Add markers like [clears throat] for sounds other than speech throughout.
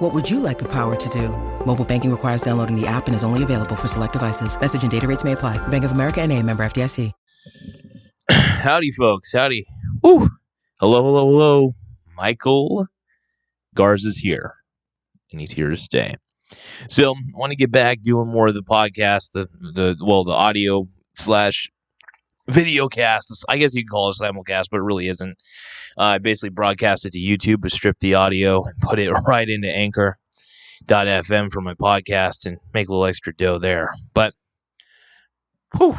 What would you like the power to do? Mobile banking requires downloading the app and is only available for select devices. Message and data rates may apply. Bank of America and a member FDIC. [clears throat] Howdy, folks. Howdy. Woo. Hello, hello, hello. Michael Garza's here, and he's here to stay. So, I want to get back doing more of the podcast, the the well, the audio slash video cast. I guess you can call it a simulcast, but it really isn't. Uh, I basically broadcast it to YouTube, but strip the audio and put it [laughs] right into Anchor.fm for my podcast and make a little extra dough there. But, whew,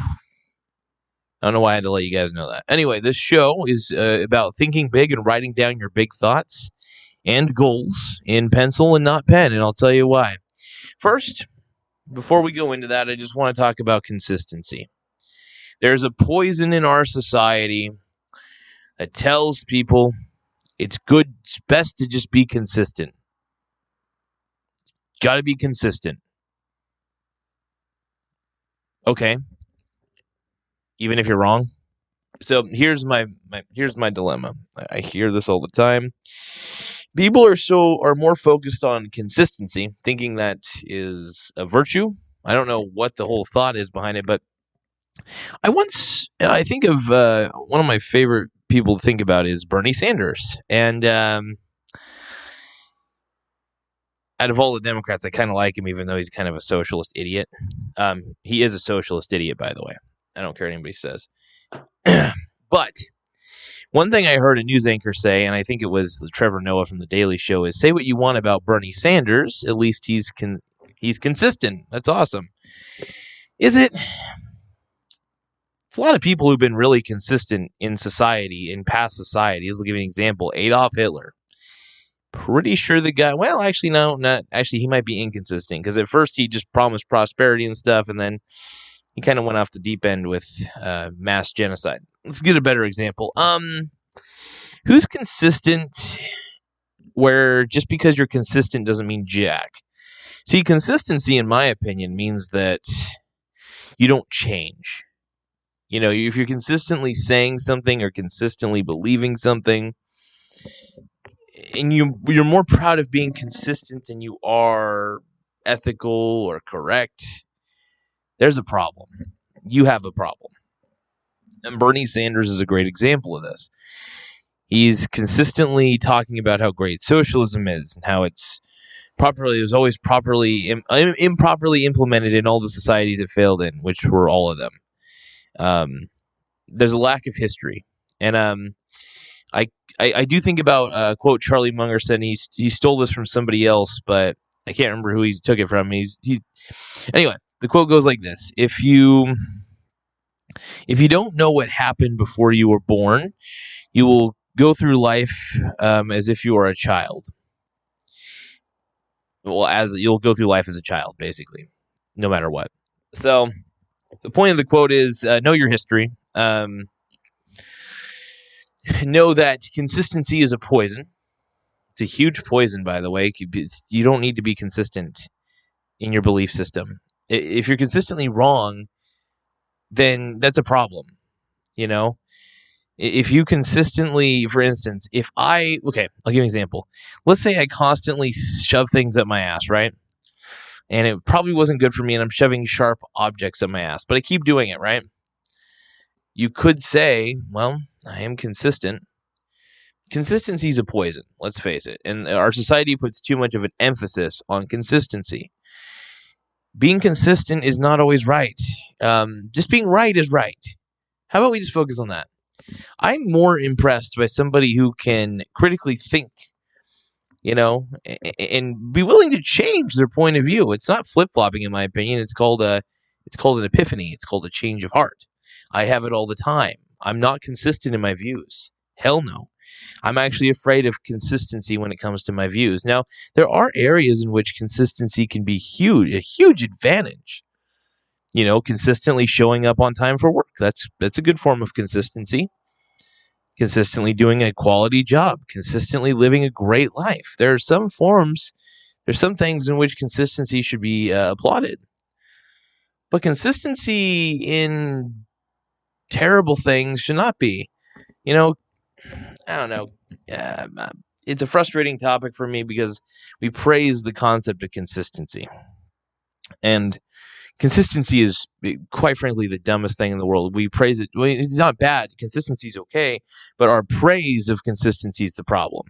I don't know why I had to let you guys know that. Anyway, this show is uh, about thinking big and writing down your big thoughts and goals in pencil and not pen, and I'll tell you why. First, before we go into that, I just want to talk about consistency. There's a poison in our society that tells people it's good, it's best to just be consistent. Got to be consistent. Okay, even if you're wrong. So here's my, my here's my dilemma. I hear this all the time. People are so are more focused on consistency, thinking that is a virtue. I don't know what the whole thought is behind it, but I once I think of uh, one of my favorite people to think about is Bernie Sanders, and um, out of all the Democrats, I kind of like him, even though he's kind of a socialist idiot. Um, he is a socialist idiot, by the way. I don't care what anybody says. [clears throat] but one thing I heard a news anchor say, and I think it was Trevor Noah from the Daily Show, is say what you want about Bernie Sanders. At least he's con- he's consistent. That's awesome. Is it? It's a lot of people who've been really consistent in society, in past societies. I'll give you an example: Adolf Hitler. Pretty sure the guy. Well, actually, no, not actually. He might be inconsistent because at first he just promised prosperity and stuff, and then he kind of went off the deep end with uh, mass genocide. Let's get a better example. Um, who's consistent? Where just because you're consistent doesn't mean jack. See, consistency, in my opinion, means that you don't change. You know, if you're consistently saying something or consistently believing something, and you you're more proud of being consistent than you are ethical or correct there's a problem. You have a problem. And Bernie Sanders is a great example of this. He's consistently talking about how great socialism is and how it's properly it was always properly Im- improperly implemented in all the societies it failed in, which were all of them. Um, there's a lack of history, and um, I, I, I do think about uh, quote Charlie Munger said he he stole this from somebody else, but I can't remember who he took it from. He's he's anyway the quote goes like this if you if you don't know what happened before you were born you will go through life um, as if you are a child. Well as you'll go through life as a child basically no matter what. So the point of the quote is uh, know your history um, know that consistency is a poison it's a huge poison by the way you don't need to be consistent in your belief system if you're consistently wrong, then that's a problem. You know, if you consistently, for instance, if I, okay, I'll give you an example. Let's say I constantly shove things up my ass, right? And it probably wasn't good for me, and I'm shoving sharp objects up my ass, but I keep doing it, right? You could say, well, I am consistent. Consistency is a poison, let's face it. And our society puts too much of an emphasis on consistency being consistent is not always right. Um, just being right is right. How about we just focus on that? I'm more impressed by somebody who can critically think, you know, and be willing to change their point of view. It's not flip flopping, in my opinion. It's called a, it's called an epiphany. It's called a change of heart. I have it all the time. I'm not consistent in my views. Hell no. I'm actually afraid of consistency when it comes to my views. Now, there are areas in which consistency can be huge, a huge advantage. you know, consistently showing up on time for work. That's that's a good form of consistency. Consistently doing a quality job, consistently living a great life. There are some forms, there's some things in which consistency should be uh, applauded. But consistency in terrible things should not be. You know, I don't know. Uh, it's a frustrating topic for me because we praise the concept of consistency. And consistency is eh, quite frankly the dumbest thing in the world. We praise it. Well, it's not bad. Consistency is okay, but our praise of consistency is the problem.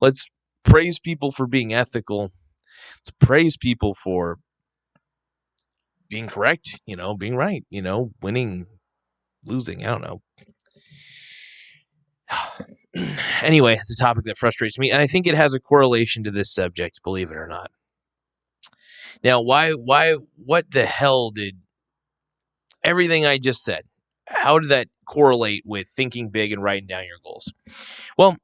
Let's praise people for being ethical. Let's praise people for being correct, you know, being right, you know, winning, losing. I don't know. [sighs] anyway, it's a topic that frustrates me, and I think it has a correlation to this subject, believe it or not. Now, why, why, what the hell did everything I just said? How did that correlate with thinking big and writing down your goals? Well,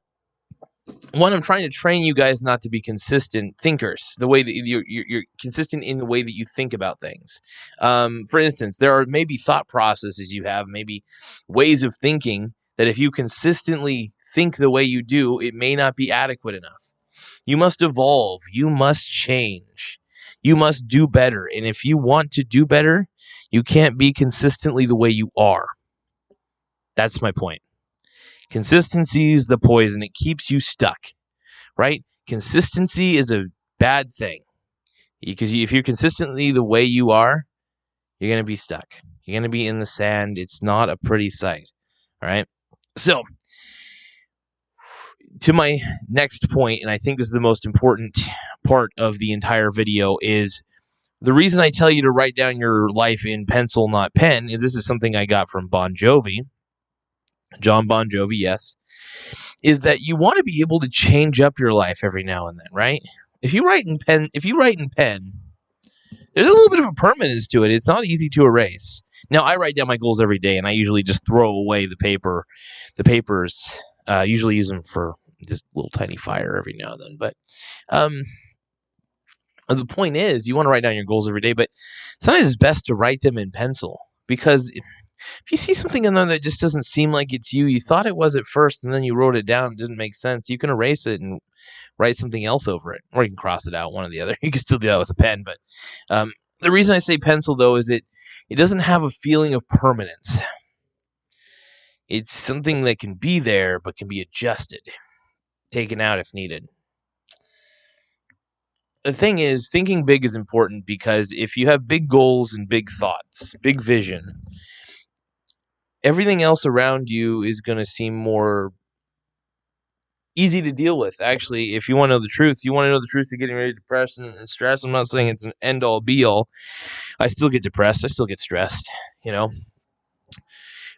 one, I'm trying to train you guys not to be consistent thinkers. The way that you're, you're, consistent in the way that you think about things. Um, for instance, there are maybe thought processes you have, maybe ways of thinking that if you consistently think the way you do, it may not be adequate enough. You must evolve. You must change. You must do better. And if you want to do better, you can't be consistently the way you are. That's my point. Consistency is the poison. It keeps you stuck, right? Consistency is a bad thing because if you're consistently the way you are, you're going to be stuck. You're going to be in the sand. It's not a pretty sight, all right? So, to my next point, and I think this is the most important part of the entire video, is the reason I tell you to write down your life in pencil, not pen, and this is something I got from Bon Jovi John Bon Jovi, yes, is that you want to be able to change up your life every now and then, right? If you write in pen, if you write in pen, there's a little bit of a permanence to it. It's not easy to erase. Now I write down my goals every day, and I usually just throw away the paper, the papers. Uh, usually use them for just little tiny fire every now and then. But um, the point is, you want to write down your goals every day, but sometimes it's best to write them in pencil because if you see something in there that just doesn't seem like it's you, you thought it was at first, and then you wrote it down, it didn't make sense. You can erase it and write something else over it, or you can cross it out, one or the other. [laughs] You can still do that with a pen, but um, the reason I say pencil though is it it doesn't have a feeling of permanence. It's something that can be there but can be adjusted, taken out if needed. The thing is, thinking big is important because if you have big goals and big thoughts, big vision, everything else around you is going to seem more easy to deal with. Actually, if you want to know the truth, you want to know the truth to getting ready depressed and, and stressed. I'm not saying it's an end all be all. I still get depressed. I still get stressed, you know.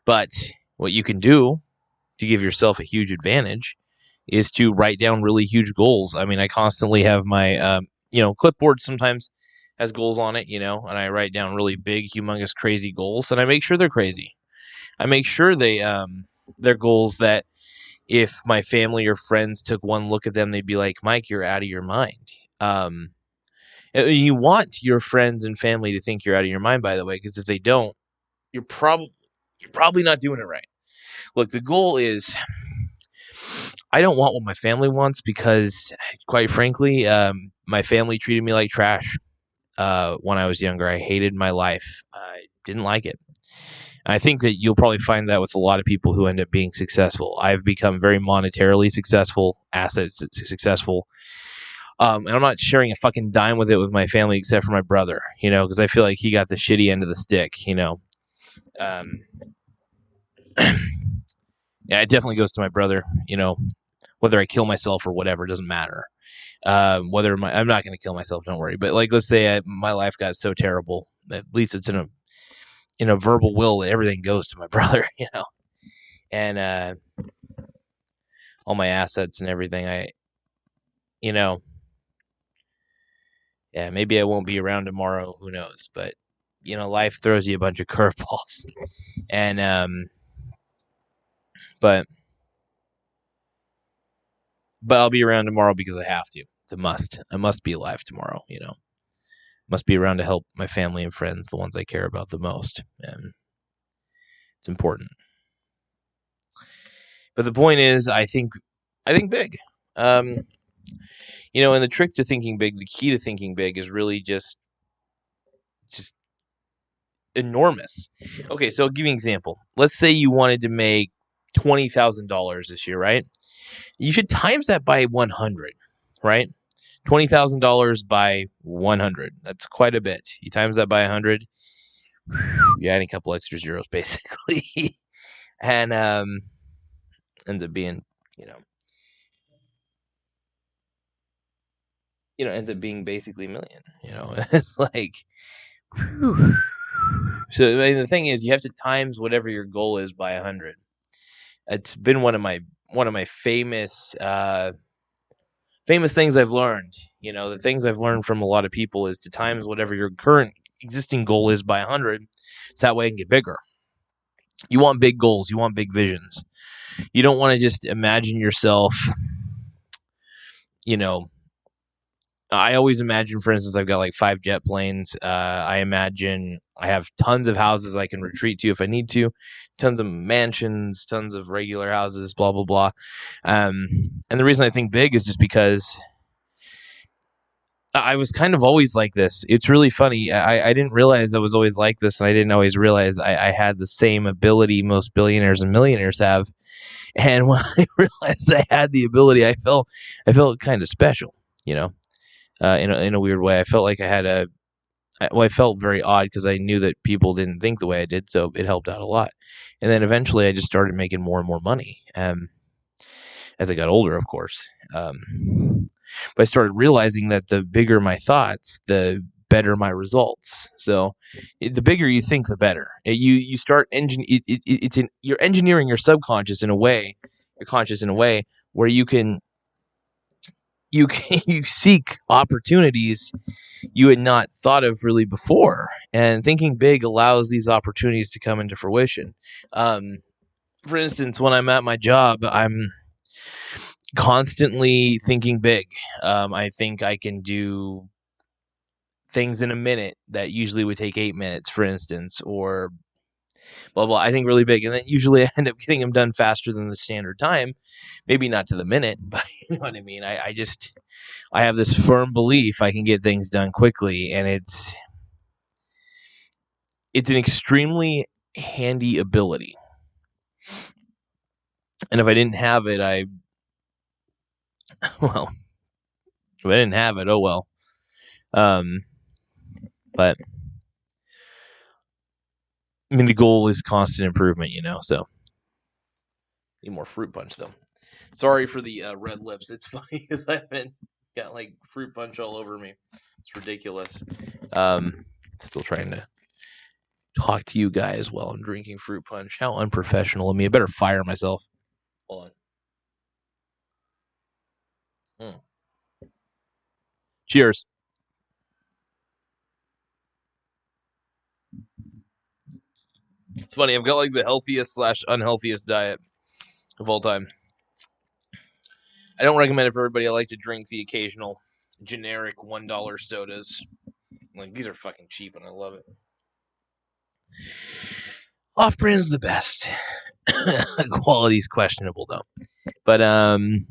But what you can do to give yourself a huge advantage is to write down really huge goals. I mean, I constantly have my, um, you know, clipboard sometimes has goals on it, you know, and I write down really big, humongous, crazy goals, and I make sure they're crazy. I make sure they um their goals that if my family or friends took one look at them, they'd be like, "Mike, you're out of your mind." Um, you want your friends and family to think you're out of your mind, by the way, because if they don't, you're probably you're probably not doing it right. Look, the goal is I don't want what my family wants because, quite frankly, um, my family treated me like trash uh, when I was younger. I hated my life. I didn't like it. I think that you'll probably find that with a lot of people who end up being successful. I've become very monetarily successful, assets successful. Um, and I'm not sharing a fucking dime with it with my family except for my brother, you know, because I feel like he got the shitty end of the stick, you know. Um, [clears throat] yeah, it definitely goes to my brother, you know, whether I kill myself or whatever, doesn't matter. Um, whether my, I'm not going to kill myself, don't worry. But like, let's say I, my life got so terrible, at least it's in a in a verbal will that everything goes to my [laughs] brother, you know, and uh, all my assets and everything. I, you know, yeah, maybe I won't be around tomorrow. Who knows? But you know, life throws you a bunch of [laughs] curveballs, and um, but but I'll be around tomorrow because I have to. It's a must. I must be alive tomorrow. You know must be around to help my family and friends, the ones I care about the most. And it's important. But the point is, I think, I think big. Um, you know, and the trick to thinking big, the key to thinking big is really just, just enormous. Okay, so I'll give you an example. Let's say you wanted to make twenty thousand dollars this year, right? You should times that by one hundred, right? Twenty thousand dollars by one hundred. That's quite a bit. You times that by hundred, you add a couple extra zeros [laughs] basically, and um, ends up being, you know, you know, ends up being basically a million. You know, [laughs] it's like. Whew. So I mean, the thing is, you have to times whatever your goal is by a hundred. It's been one of my one of my famous uh, famous things I've learned. You know, the things I've learned from a lot of people is to times whatever your current existing goal is by a hundred. So that way, it can get bigger. You want big goals. You want big visions. You don't want to just imagine yourself. You know, I always imagine, for instance, I've got like five jet planes. Uh, I imagine I have tons of houses I can retreat to if I need to, tons of mansions, tons of regular houses, blah blah blah. Um, and the reason I think big is just because I was kind of always like this. It's really funny. I, I didn't realize I was always like this, and I didn't always realize I, I had the same ability most billionaires and millionaires have. And [laughs] when I realized I had the ability, I felt I felt kind of special, you know uh, in a, in a weird way. I felt like I had a well, I felt very odd because I knew that people didn't think the way I did, so it helped out a lot. And then eventually, I just started making more and more money. Um, as I got older, of course. Um, but I started realizing that the bigger my thoughts, the better my results. So it, the bigger you think, the better. It, you you start engine. It, it's in you're engineering your subconscious in a way, your conscious in a way where you can you [laughs] you seek opportunities you had not thought of really before. And thinking big allows these opportunities to come into fruition. Um, for instance when i'm at my job i'm constantly thinking big. Um, i think i can do things in a minute that usually would take eight minutes for instance or blah blah. I think really big, and then usually I end up getting them done faster than the standard time. Maybe not to the minute, [laughs] but you know what I mean. I, I just I have this firm belief I can get things done quickly, and it's it's an extremely handy ability. And if I didn't have it, I [laughs] well, if I didn't have it, oh well. Um, but I mean, the goal is constant improvement, you know. So need more fruit punch though. Sorry for the uh, red lips. It's [laughs] funny because I've been got like fruit punch all over me. It's ridiculous. Um, still trying to talk to you guys while I'm drinking fruit punch. How unprofessional of me. I better fire myself. Hold on. Hmm. Cheers. It's funny. I've got like the healthiest slash unhealthiest diet of all time. I don't recommend it for everybody. I like to drink the occasional generic one dollar sodas. Like these are fucking cheap, and I love it. Off brand's the best. [laughs] Quality's questionable though. But um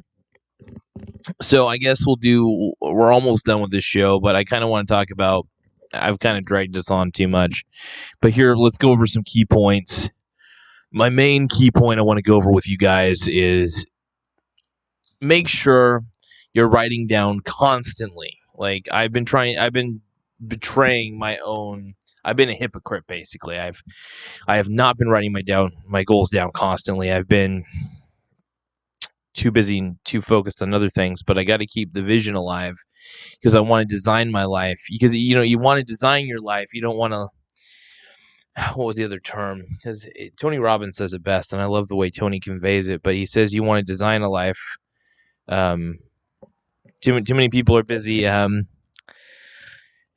so I guess we'll do we're almost done with this show, but I kind of want to talk about I've kind of dragged this on too much. But here, let's go over some key points. My main key point I want to go over with you guys is make sure you're writing down constantly. Like I've been trying, I've been betraying my own. I've been a hypocrite basically. I've I have not been writing my down my goals down constantly. I've been too busy and too focused on other things, but I got to keep the vision alive because I want to design my life. Because you know, you want to design your life. You don't want to. [sighs] What was the other term? Because Tony Robbins says it best, and I love the way Tony conveys it. But he says you want to design a life. Um, too too many people are busy. Um,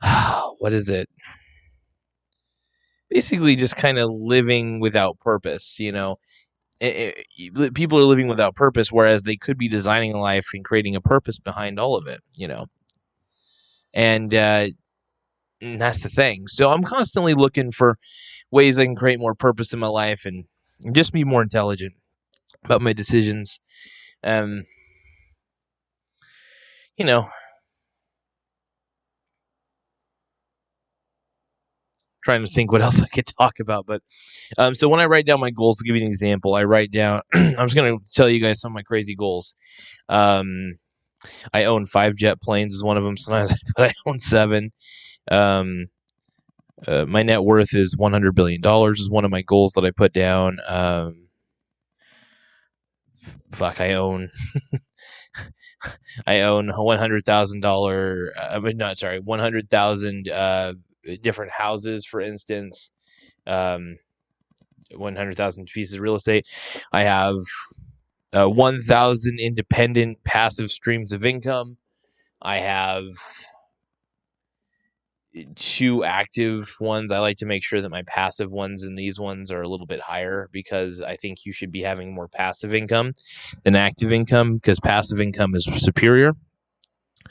[sighs] what is it? Basically, just kind of living without purpose. You know, it, it, people are living without purpose, whereas they could be designing a life and creating a purpose behind all of it, you know. And uh, And that's the thing. So I'm constantly looking for ways I can create more purpose in my life and just be more intelligent about my decisions. Um, you know, trying to think what else I could talk about. But um, so when I write down my goals, to give you an example, I write down. [clears throat] I'm just going to tell you guys some of my crazy goals. Um, I own five jet planes is one of them. Sometimes [laughs] I own seven. Um, uh, my net worth is 100 billion dollars. Is one of my goals that I put down. Um, fuck, I own. [laughs] I own one hundred thousand dollar. Uh, I mean, not sorry, one hundred thousand uh, different houses, for instance. Um, one hundred thousand pieces of real estate. I have uh, 1,000 independent passive streams of income. I have two active ones. I like to make sure that my passive ones and these ones are a little bit higher because I think you should be having more passive income than active income because passive income is superior.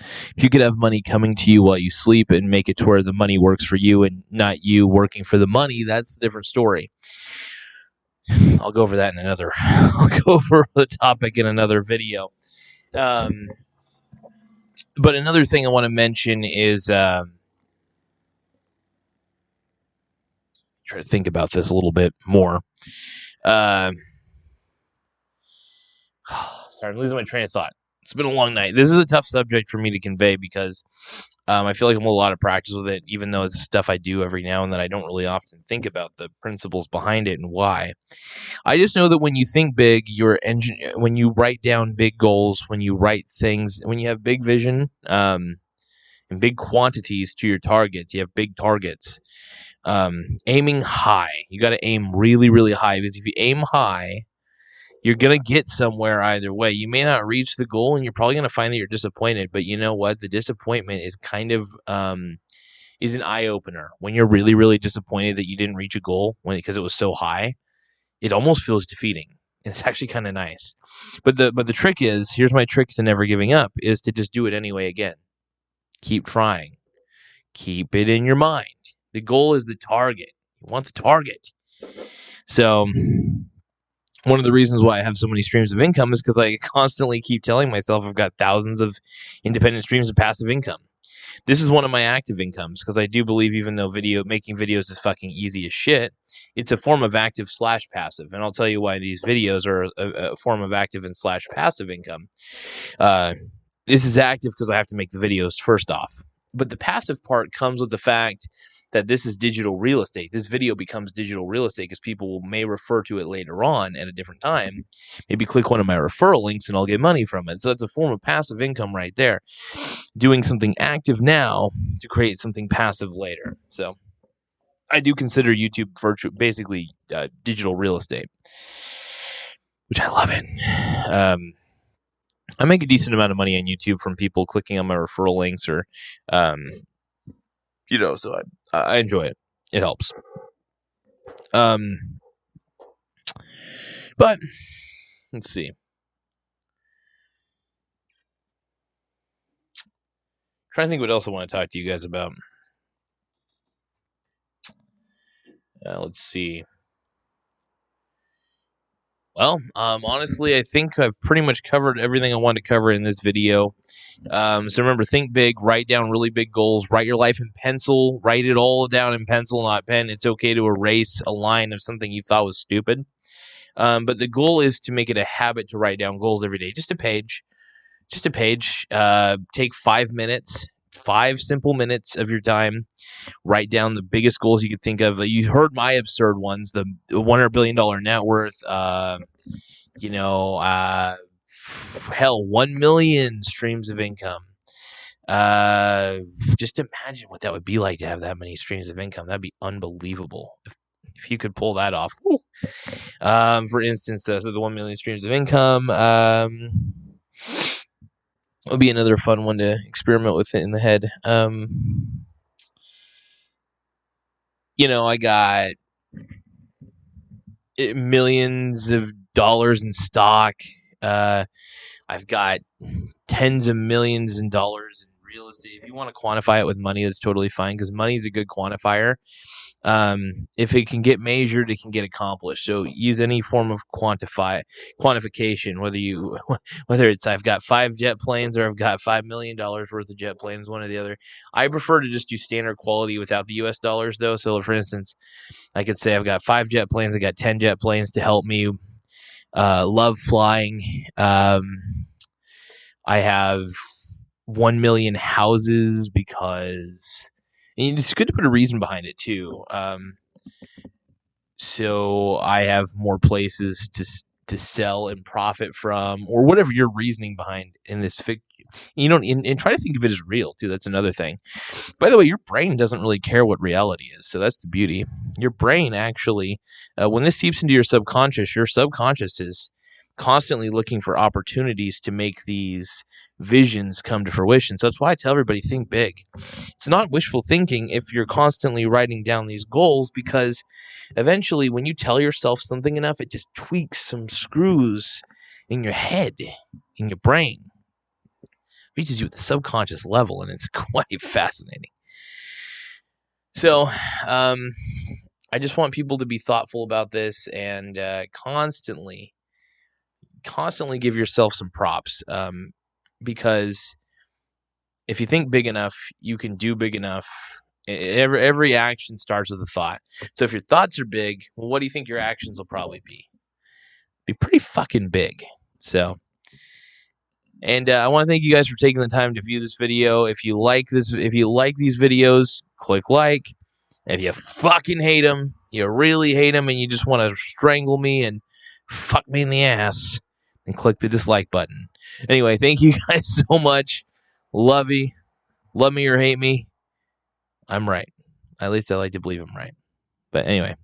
If you could have money coming to you while you sleep and make it to where the money works for you and not you working for the money, that's a different story. [sighs] I'll go over that in another. [laughs] I'll go over the topic in another video. Um, but another thing I want to mention is um, try to think about this a little bit more. Uh, [sighs] sorry, I'm losing my train of thought it's been a long night. This is a tough subject for me to convey because um, I feel like I'm a lot of practice with it, even though it's stuff I do every now and then. I don't really often think about the principles behind it and why. I just know that when you think big, your engine, when you write down big goals, when you write things, when you have big vision um, and big quantities to your targets, you have big targets. Um, aiming high, you got to aim really, really high because if you aim high, you're going to get somewhere either way. You may not reach the goal and you're probably going to find that you're disappointed, but you know what? The disappointment is kind of um, is an eye opener. When you're really really disappointed that you didn't reach a goal when because it was so high, it almost feels defeating. And it's actually kind of nice. But the but the trick is, here's my trick to never giving up is to just do it anyway again. Keep trying. Keep it in your mind. The goal is the target. You want the target. So one of the reasons why I have so many streams of income is because I constantly keep telling myself I've got thousands of independent streams of passive income. This is one of my active incomes because I do believe even though video making videos is fucking easy as shit, it's a form of active slash passive, and I'll tell you why these videos are a, a form of active and slash passive income. Uh, this is active because I have to make the videos first off, but the passive part comes with the fact that this is digital real estate. This video becomes digital real estate because people may refer to it later on at a different time. Maybe click one of my referral links and I'll get money from it. So it's a form of passive income right there. Doing something active now to create something passive later. So I do consider YouTube virtual, basically uh, digital real estate, which I love it. Um, I make a decent amount of money on YouTube from people clicking on my referral links or um, you know, so I I enjoy it. It helps. Um, but let's see. trying to think what else I want to talk to you guys about. Uh, let's see. Well, um, honestly, I think I've pretty much covered everything I wanted to cover in this video. Um, so remember, think big, write down really big goals, write your life in pencil, write it all down in pencil, not pen. It's okay to erase a line of something you thought was stupid. Um, but the goal is to make it a habit to write down goals every day. Just a page, just a page. Uh, take five minutes five simple minutes of your time. Write down the biggest goals you could think of. You heard my absurd ones: the one hundred billion dollar net worth. Uh, you know, uh, hell, one million streams of income. Uh, just imagine what that would be like to have that many streams of income. That'd be unbelievable. If, if you could pull that off. Um, for instance, uh, so the one million streams of income. Um, will be another fun one to experiment with it in the head. Um, you know, I got millions of dollars in stock. Uh, I've got tens of millions in dollars in real estate, if you want to quantify it with money, that's totally fine because money is a good quantifier. Um, if it can get measured, it can get accomplished. So use any form of quantify quantification, whether you [laughs] whether it's I've got five jet planes or I've got five million dollars worth of jet planes, one or the other. I prefer to just do standard quality without the U.S. dollars, though. So, for instance, I could say I've got five jet planes, I got ten jet planes to help me uh, love flying. Um, I have one million houses because it's good to put a reason behind it too. Um, so I have more places to to sell and profit from, or whatever your reasoning behind in this fic. You know, and, and try to think of it as real too. That's another thing. By the way, your brain doesn't really care what reality is, so that's the beauty. Your brain actually, uh, when this seeps into your subconscious, your subconscious is constantly looking for opportunities to make these visions come to fruition. So that's why I tell everybody think big. It's not wishful thinking if you're constantly writing down these goals because eventually when you tell yourself something enough, it just tweaks some screws in your head, in your brain. It reaches you at the subconscious level and it's [laughs] quite fascinating. So, um, I just want people to be thoughtful about this and uh, constantly, constantly give yourself some props. Um, because if you think big enough, you can do big enough. Every every action starts with a thought. So if your thoughts are big, well, what do you think your actions will probably be? Be pretty fucking big. So, and uh, I want to thank you guys for taking the time to view this video. If you like this, if you like these videos, click like. If you fucking hate them, you really hate them, and you just want to strangle me and fuck me in the ass, and click the dislike button. Anyway, thank you [laughs] guys so much. Love you. Love me or hate me. I'm right. At least I like to believe I'm right. But anyway.